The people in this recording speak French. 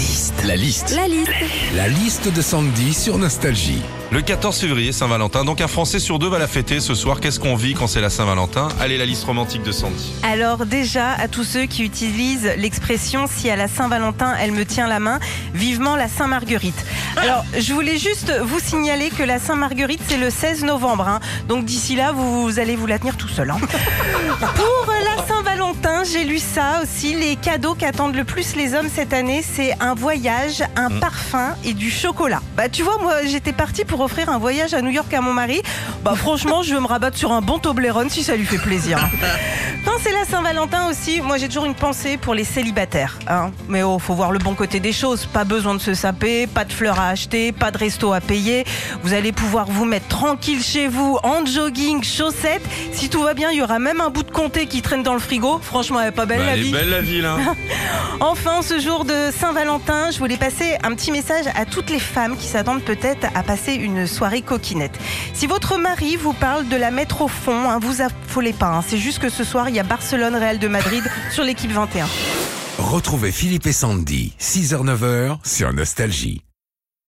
liste. La liste. La liste. La liste de Sandy sur Nostalgie. Le 14 février, Saint-Valentin. Donc un Français sur deux va la fêter ce soir. Qu'est-ce qu'on vit quand c'est la Saint-Valentin? Allez, la liste romantique de Sandy. Alors déjà, à tous ceux qui utilisent l'expression si à la Saint-Valentin elle me tient la main, vivement la Saint-Marguerite. Alors, je voulais juste vous signaler que la Saint-Marguerite c'est le 16 novembre. hein. Donc d'ici là, vous, vous allez vous la tenir tout seul. hein. Pour la Saint-Valentin, j'ai lu ça aussi. Les cadeaux qu'attendent le plus les hommes cette année, c'est un voyage, un parfum et du chocolat. Bah tu vois, moi j'étais partie pour offrir un voyage à New York à mon mari. Bah franchement, je vais me rabattre sur un bon Toblerone si ça lui fait plaisir. Quand c'est la Saint-Valentin aussi, moi j'ai toujours une pensée pour les célibataires. hein. Mais oh, faut voir le bon côté des choses. Pas besoin de se saper, pas de fleurs à acheter, pas de resto à payer. Vous allez pouvoir vous mettre tranquille chez vous, en jogging, chaussettes. Si tout va bien, il y aura même un bout de comté qui traîne dans le frigo. Franchement, elle est pas belle Bah, la elle est vie. belle la ville. Hein. Enfin, ce jour de Saint-Valentin, je voulais passer un petit message à toutes les femmes qui s'attendent peut-être à passer une soirée coquinette. Si votre mari vous parle de la mettre au fond, hein, vous affolez pas. hein. C'est juste que ce soir, il y a Barcelone-Real de Madrid sur l'équipe 21. Retrouvez Philippe et Sandy, 6h-9h sur Nostalgie.